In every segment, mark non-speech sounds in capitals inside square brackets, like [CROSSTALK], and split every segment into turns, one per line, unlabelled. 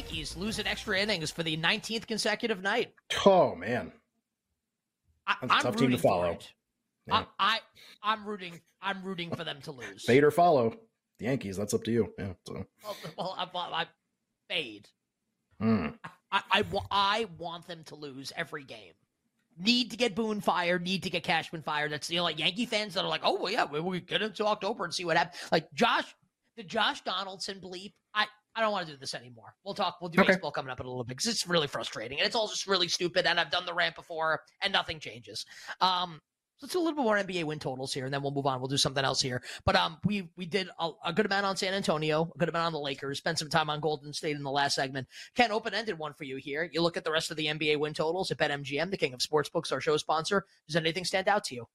Yankees lose in extra innings for the 19th consecutive night?
Oh man,
I,
That's a
I'm
tough team to follow. Yeah.
I, I, I'm rooting. I'm rooting for them to lose.
fade or follow the Yankees. That's up to you. Yeah. So,
Well, well I, well, I fade.
hmm.
I, I, I want them to lose every game. Need to get Boone fired. Need to get Cashman fired. That's you know like Yankee fans that are like, oh well, yeah, we, we get into October and see what happens. Like Josh, the Josh Donaldson bleep. I I don't want to do this anymore. We'll talk. We'll do
Okay.
baseball coming up in a little bit because it's really frustrating and it's all just really stupid. And I've done the rant before and nothing changes. Um, so let's do a little bit more NBA win totals here, and then we'll move on. We'll do something else here. But um, we we did a, a good amount on San Antonio, a good amount on the Lakers. Spent some time on Golden State in the last segment. Ken, open ended one for you here. You look at the rest of the NBA win totals at BetMGM, the king of sportsbooks, our show sponsor. Does anything stand out to you?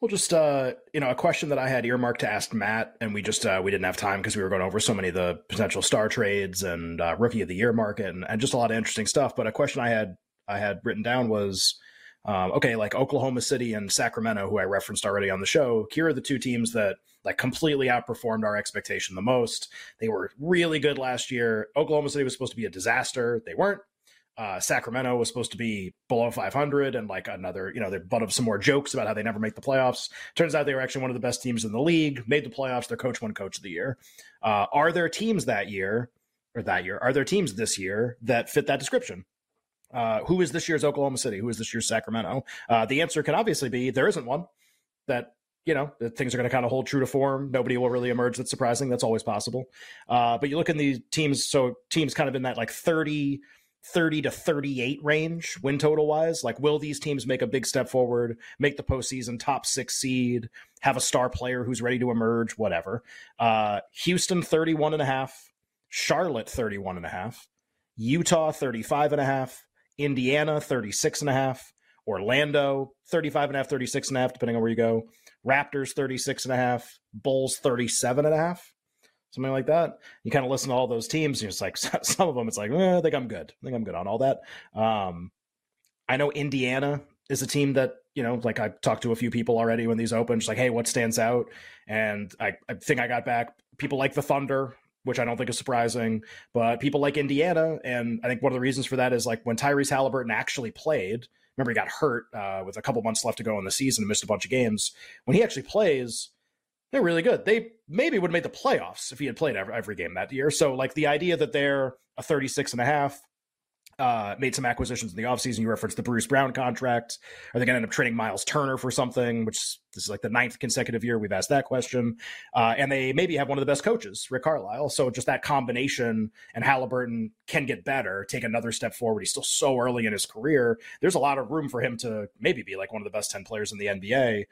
Well, just uh, you know, a question that I had earmarked to ask Matt, and we just uh, we didn't have time because we were going over so many of the potential star trades and uh, rookie of the year market, and, and just a lot of interesting stuff. But a question I had I had written down was, um, okay, like Oklahoma City and Sacramento, who I referenced already on the show. Here are the two teams that like completely outperformed our expectation the most. They were really good last year. Oklahoma City was supposed to be a disaster. They weren't. Uh, Sacramento was supposed to be below 500 and like another, you know, they're butt of some more jokes about how they never make the playoffs. Turns out they were actually one of the best teams in the league, made the playoffs. Their coach won coach of the year. Uh, are there teams that year or that year? Are there teams this year that fit that description? Uh, who is this year's Oklahoma City? Who is this year's Sacramento? Uh, the answer can obviously be there isn't one that you know things are going to kind of hold true to form. Nobody will really emerge that's surprising. That's always possible. Uh, but you look in the teams, so teams kind of in that like 30, 30 to 38 range win total wise. Like, will these teams make a big step forward, make the postseason top six seed, have a star player who's ready to emerge, whatever? Uh, Houston 31 and a half, Charlotte 31 and a half, Utah 35 and a half, Indiana 36 and a half, Orlando 35 and a half, 36 and a half, depending on where you go. Raptors 36 and a half, Bulls 37 and a half, something like that. You kind of listen to all those teams, and it's like [LAUGHS] some of them, it's like, eh, I think I'm good. I think I'm good on all that. Um, I know Indiana is a team that, you know, like I talked to a few people already when these opened, just like, hey, what stands out? And I, I think I got back people like the Thunder, which I don't think is surprising, but people like Indiana. And I think one of the reasons for that is like when Tyrese Halliburton actually played, remember he got hurt uh, with a couple months left to go in the season and missed a bunch of games. When he actually plays, they're really good. They maybe would have made the playoffs if he had played every, every game that year. So like the idea that they're a 36 and a half, uh, made some acquisitions in the offseason. You referenced the Bruce Brown contract. Are they going to end up trading Miles Turner for something? Which this is like the ninth consecutive year we've asked that question. Uh, and they maybe have one of the best coaches, Rick Carlisle. So just that combination and Halliburton can get better, take another step forward. He's still so early in his career. There's a lot of room for him to maybe be like one of the best 10 players in the NBA.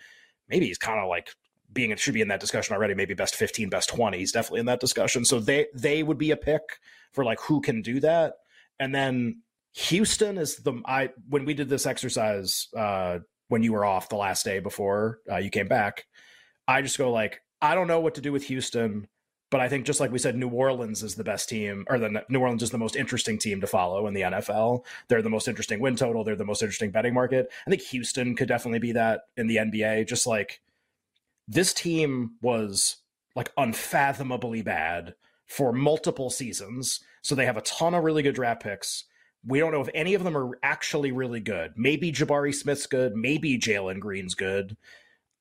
Maybe he's kind of like being it should be in that discussion already maybe best 15 best 20 he's definitely in that discussion so they they would be a pick for like who can do that and then Houston is the I when we did this exercise uh when you were off the last day before uh, you came back, I just go like I don't know what to do with Houston, but I think just like we said, New Orleans is the best team, or the New Orleans is the most interesting team to follow in the NFL. They're the most interesting win total. They're the most interesting betting market. I think Houston could definitely be that in the NBA. Just like this team was like unfathomably bad for multiple seasons, so they have a ton of really good draft picks. We don't know if any of them are actually really good. Maybe Jabari Smith's good. Maybe Jalen Green's good.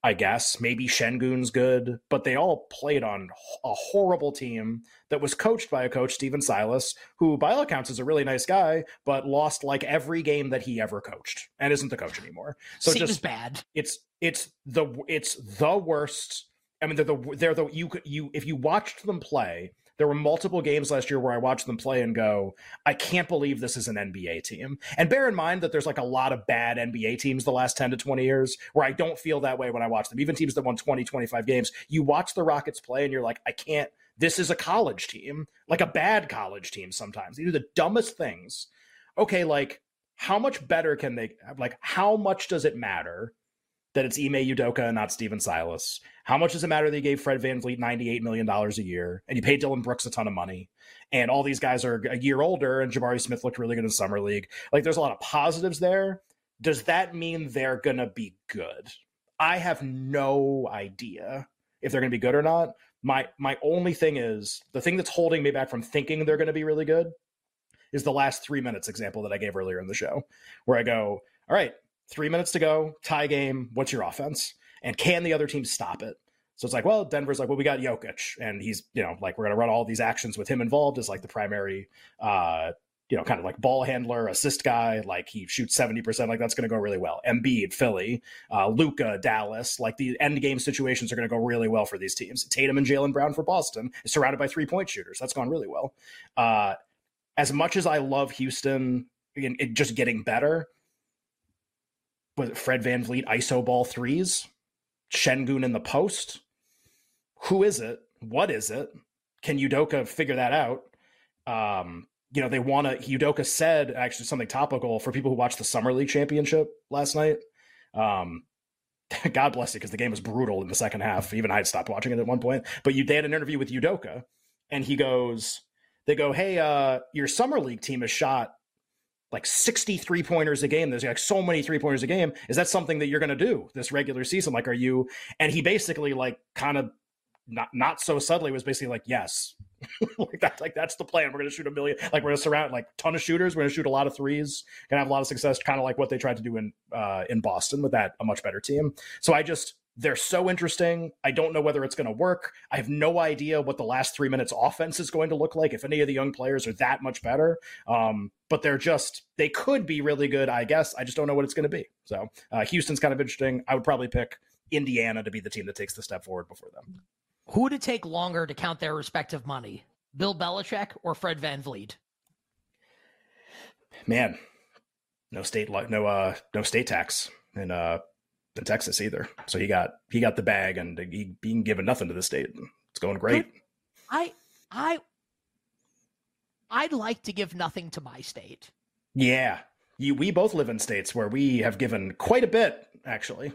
I guess maybe Sengun's good, but they all played on a horrible team that was coached by a coach, Stephen Silas, who by all accounts is a really nice guy, but lost like every game that he ever coached and isn't the coach anymore. So
Seems
just
bad.
it's it's the it's the worst. I mean, they're the they're the you you if you watched them play, there were multiple games last year where I watched them play and go, I can't believe this is an NBA team. And bear in mind that there's like a lot of bad NBA teams the last 10 to 20 years where I don't feel that way when I watch them. Even teams that won 20, 25 games, you watch the Rockets play and you're like, I can't. This is a college team, like a bad college team sometimes. They do the dumbest things. Okay, like how much better can they like how much does it matter that it's Ime Udoka and not Stephen Silas? How much does it matter that they gave Fred VanVleet $98 million a year and you paid Dillon Brooks a ton of money? And all these guys are a year older and Jabari Smith looked really good in Summer League. Like there's a lot of positives there. Does that mean they're going to be good? I have no idea if they're going to be good or not. My my only thing is the thing that's holding me back from thinking they're going to be really good is the last 3 minutes example that I gave earlier in the show where I go, "All right, three minutes to go, tie game. What's your offense? And can the other team stop it? So it's like, well, Denver's like, well, we got Jokic, and he's, you know, like we're gonna run all these actions with him involved as like the primary, uh, you know, kind of like ball handler, assist guy. Like he shoots seventy percent. Like that's gonna go really well. Embiid, Philly, uh, Luka, Dallas. Like the end game situations are gonna go really well for these teams. Tatum and Jaylen Brown for Boston is surrounded by three point shooters. That's gone really well. Uh, as much as I love Houston, in just getting better, was it Fred VanVleet ISO ball threes? Sengun in the post? Who is it? What is it? Can Udoka figure that out? Um, you know, they want to. Udoka said actually something topical for people who watched the Summer League Championship last night. Um, [LAUGHS] God bless you, because the game was brutal in the second half. Even I had stopped watching it at one point. But you, they had an interview with Udoka, and he goes, they go, hey, uh, your Summer League team has shot like 63 pointers a game. There's like so many three pointers a game. Is that something that you're going to do this regular season? Like, are you? And he basically like kind of not not so subtly was basically like, yes, [LAUGHS] like that. Like that's the plan. We're going to shoot a million. Like we're going to surround like ton of shooters. We're going to shoot a lot of threes. Going to have a lot of success. Kind of like what they tried to do in uh, in Boston with that a much better team. So I just they're so interesting. I don't know whether it's going to work. I have no idea what the last three minutes offense is going to look like. If any of the young players are that much better, um, but they're just they could be really good. I guess I just don't know what it's going to be. So uh, Houston's kind of interesting. I would probably pick Indiana to be the team that takes the step forward before them.
Who would it take longer to count their respective money? Bill Belichick or Fred VanVleet?
Man, no state no uh no state tax and uh in Texas either. So he got he got the bag and he being given nothing to the state. It's going great.
I I I'd like to give nothing to my state.
Yeah. You we both live in states where we have given quite a bit actually.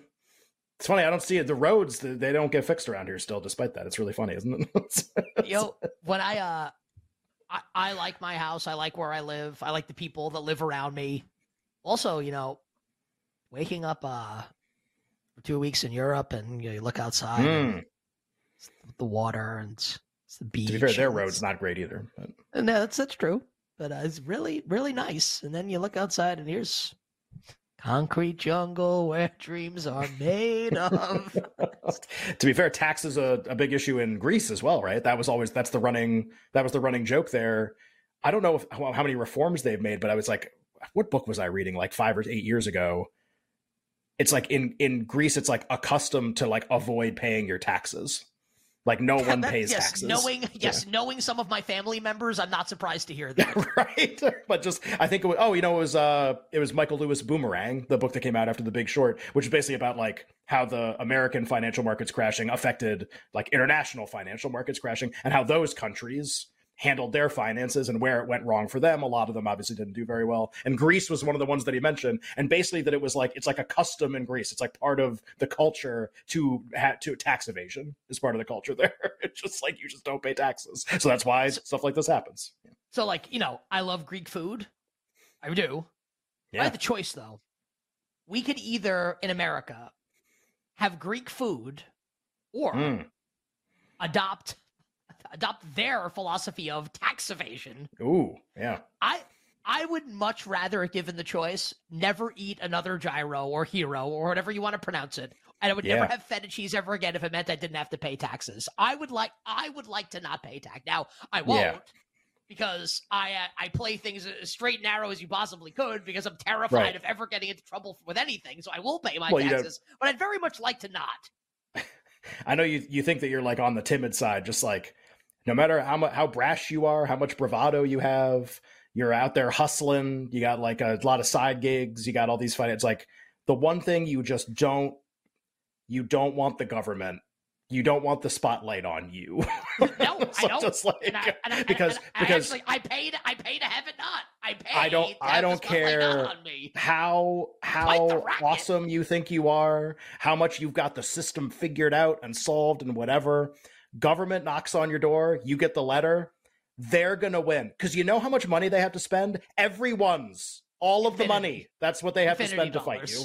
It's funny, I don't see it. The roads they don't get fixed around here still despite that. It's really funny, isn't
it? [LAUGHS] Yo, when I uh I, I like my house, I like where I live, I like the people that live around me. Also, you know, waking up uh for two weeks in Europe, and you, know, you look outside, mm. the water and the beach.
To be fair, their road's not great either. But...
No, that's that's true, but uh, it's really really nice. And then you look outside, and here's concrete jungle where [LAUGHS] dreams are made of. [LAUGHS]
to be fair, tax is a, a big issue in Greece as well, right? That was always that's the running that was the running joke there. I don't know if, how, how many reforms they've made, but I was like, what book was I reading like five or eight years ago? It's like in in Greece, it's like accustomed to like avoid paying your taxes. Like no [LAUGHS] one that, pays
yes,
taxes.
Knowing yes, yeah. knowing some of my family members, I'm not surprised to hear [LAUGHS] that.
right, [LAUGHS] but just I think it was. Oh, you know, it was uh, it was Michael Lewis Boomerang, the book that came out after The Big Short, which is basically about like how the American financial markets crashing affected like international financial markets crashing, and how those countries handled their finances and where it went wrong for them. A lot of them obviously didn't do very well. And Greece was one of the ones that he mentioned. And basically that it was like, it's like a custom in Greece. It's like part of the culture to to tax evasion is part of the culture there. [LAUGHS] it's just like, you just don't pay taxes. So that's why stuff like this happens.
So like, you know, I love Greek food. I do. Yeah. I had the choice though. We could either in America have Greek food or mm. adopt adopt their philosophy of tax evasion.
Ooh, yeah.
I I would much rather, given the choice, never eat another gyro or hero or whatever you want to pronounce it. And I would yeah. never have feta cheese ever again if it meant I didn't have to pay taxes. I would like I would like to not pay tax. Now I won't. Yeah. Because I uh, I play things as straight and narrow as you possibly could because I'm terrified right. of ever getting into trouble with anything. So I will pay my well, taxes, but I'd very much like to not. [LAUGHS]
I know you you think that you're like on the timid side, just like no matter how much how brash you are, how much bravado you have, you're out there hustling. You got like a lot of side gigs. You got all these fights. It's like the one thing you just don't you don't want the government you don't want the spotlight on you.
no, [LAUGHS]
so
I don't.
Just like,
And I, and I,
because
and I
because
actually, I paid. I paid to have it not. I paid.
I don't- I don't care.
not on me.
how how awesome you think you are, how much you've got the system figured out and solved and whatever. Government knocks on your door, you get the letter, they're gonna win because you know how much money they have to spend. Everyone's all of the
Infinity.
money. That's what they have to
Infinity
spend to fight you.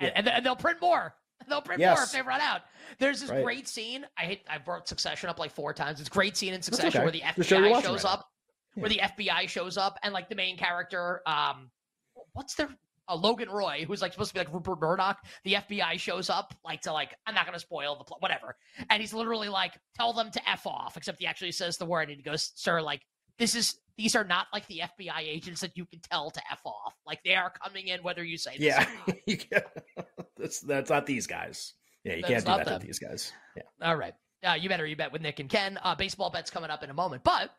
And, and, and they'll print more. They'll print more if they run out. There's this
Right.
great scene. I hate. I brought Succession up like four times. It's a great scene in Succession
okay.
where the
The show
FBI shows
right
up. Where the FBI shows up and like the main character, um, what's their uh, Logan Roy, who's like supposed to be like Rupert Murdoch. The FBI shows up like to like I'm not gonna spoil the plot, whatever. And he's literally like, tell them to f off. Except he actually says the word and he goes, sir, like this is these are not like the FBI agents that you can tell to f off. Like they are coming in whether you say this
Yeah,
or [LAUGHS] not.
You can't- [LAUGHS] that's that's not these guys. Yeah, you
That's
can't do that to these guys. Yeah.
All right. Uh, you better you bet with Nick and Ken. Uh, baseball bet's coming up in a moment. But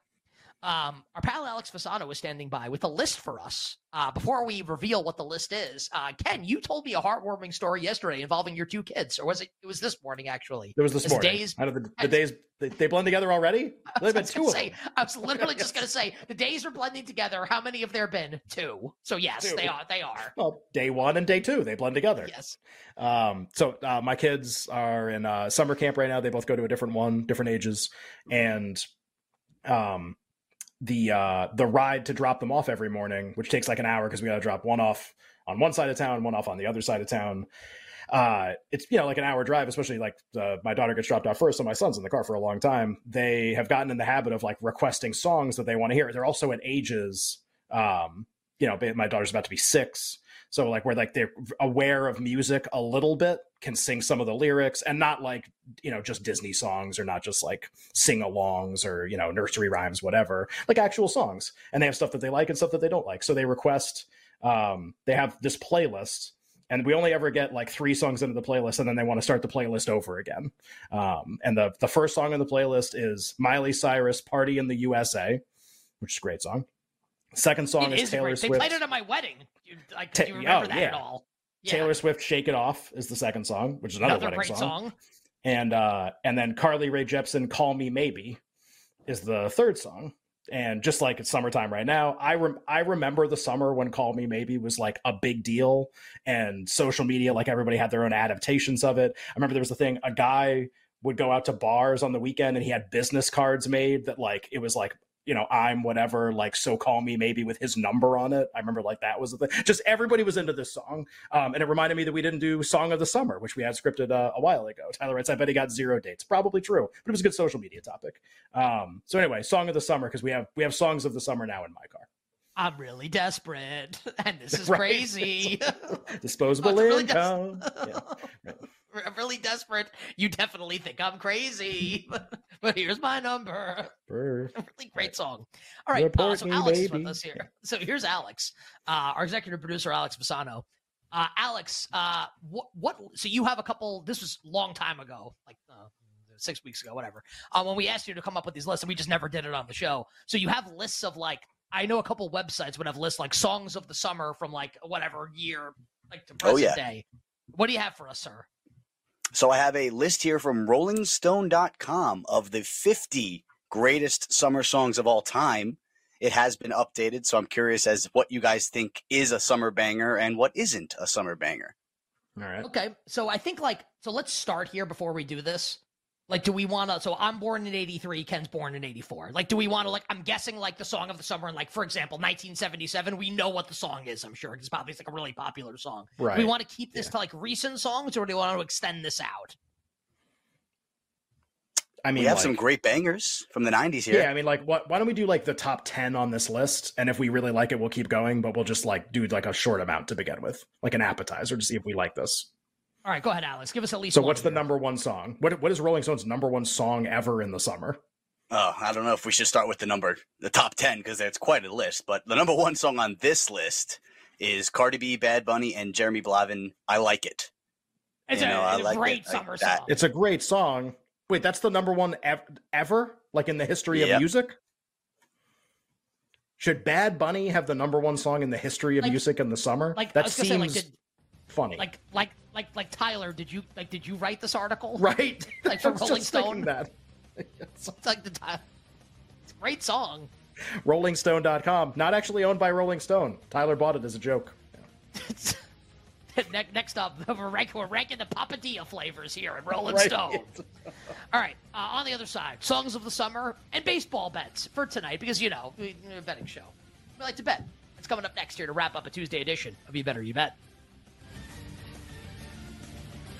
um, our pal Alex Fasano was standing by with a list for us. Uh, before we reveal what the list is, uh, Ken, you told me a heartwarming story yesterday involving your two kids, or was it? It was this morning actually.
It was this
As
morning.
days-
How did the, the days they, they blend together already? [LAUGHS]
I
There've been
was,
two
say. I was literally just gonna [LAUGHS] say the days are blending together. How many have there been? Two. So yes,
Two.
they are. They are.
Well, day one and day two they blend together.
Yes.
Um, so uh, my kids are in uh, summer camp right now. They both go to a different one, different ages, and um, the uh, the ride to drop them off every morning, which takes like an hour because we got to drop one off on one side of town, one off on the other side of town. Uh, it's you know like an hour drive, especially like uh, my daughter gets dropped off first, so my son's in the car for a long time. They have gotten in the habit of like requesting songs that they want to hear. They're also at ages, um, you know, my daughter's about to be six, so like where like they're aware of music a little bit, can sing some of the lyrics, and not like you know just Disney songs or not just like sing-alongs or you know nursery rhymes, whatever, like actual songs. And they have stuff that they like and stuff that they don't like. So they request. Um, they have this playlist, and we only ever get like three songs into the playlist, and then they want to start the playlist over again. Um, and the the first song on the playlist is Miley Cyrus "Party in the USA," which is a great song. Second song
It
is
is
Taylor
great. They
Swift.
played it at my wedding. Like, do you remember
oh,
that
yeah.
at all? Yeah.
Taylor Swift "Shake It Off" is the second song, which is another,
Another
wedding
great
song.
song.
And uh, and then Carly Rae Jepsen "Call Me Maybe" is the third song. And just like it's summertime right now, I rem- I remember the summer when "Call Me Maybe" was like a big deal, and social media, like everybody had their own adaptations of it. I remember there was a thing: a guy would go out to bars on the weekend, and he had business cards made that like it was like you know I'm whatever, like so call me maybe with his number on it. I remember like that was the thing. Just everybody was into this song, um, and it reminded me that we didn't do "Song of the Summer," which we had scripted uh, a while ago. Tyler writes, "I bet he got zero dates." Probably true, but it was a good social media topic. Um, so anyway, "Song of the Summer" because we have we have songs of the summer now in my car.
I'm really desperate, [LAUGHS] and this [LAUGHS] is
Right.
crazy. [LAUGHS]
Disposable
Oh, really
income. Yeah.
I'm really desperate. You definitely think I'm crazy, [LAUGHS] but here's my number.
Brr. [LAUGHS]
really great song. All right, uh,
Report
so
me,
Alex is with us here. So here's Alex, uh, our executive producer, Alex Fasano. Uh, Alex, uh, what, what? So you have a couple. This was a long time ago, like uh, six weeks ago, whatever. Uh, when we asked you to come up with these lists, and we just never did it on the show. So you have lists of like I know a couple websites would have lists like songs of the summer from like whatever year, like to present
Oh, yeah.
day. What do you have for us, sir?
So I have a list here from RollingStone.com of the 50 greatest summer songs of all time. It has been updated, so I'm curious as what you guys think is a summer banger and what isn't a summer banger.
All right.
Okay, so I think like so. Let's start here before we do this. Like, do we want to? So I'm born in '83. Ken's born in '84. Like, do we want to? Like, I'm guessing like the song of the summer, and like for example, 1977. We know what the song is. I'm sure it's probably it's like a really popular song.
Right.
Do we want to keep this to like recent songs, or do we want to extend this out?
I mean,
we have
like-
some great bangers from the 90s here.
Yeah, I mean, like, what? Why don't we do like the top ten on this list? And if we really like it, we'll keep going. But we'll just like do like a short amount to begin with, like an appetizer, to see if we like this.
All right, go ahead, Alex. Give us at least.
So,
one
what's the number one song? What What is Rolling Stone's number one song ever in the summer?
Oh, I don't know if we should start with the number, the top 10, because it's quite a list. But the number one song on this list is Cardi B, Bad Bunny, and J Balvin, I Like It.
It's
you
a,
know, I
it's a
like
great
it like
summer
that.
song.
It's a great song. Wait, that's the number one ev- ever. like in the history
Yep.
of music? Should Bad Bunny have the number one song in the history of
Like-
music in the summer?
Like I
that
was
seems
say, like did
funny,
like like like like Tyler, did you like did you write this article? [LAUGHS]
right? [LAUGHS]
Like for Rolling Stone?
That. [LAUGHS]
It's like the Tyler. It's a great song.
RollingStone.com, not actually owned by Rolling Stone. Tyler bought it as a joke.
Ne- Next up, we're ranking, we're ranking the Papadilla flavors here at Rolling
Right.
Stone. All right, uh, on the other side, songs of the summer and baseball bets for tonight because you know we- we're a betting show. We like to bet. It's coming up next here to wrap up a Tuesday edition of You Better You Bet.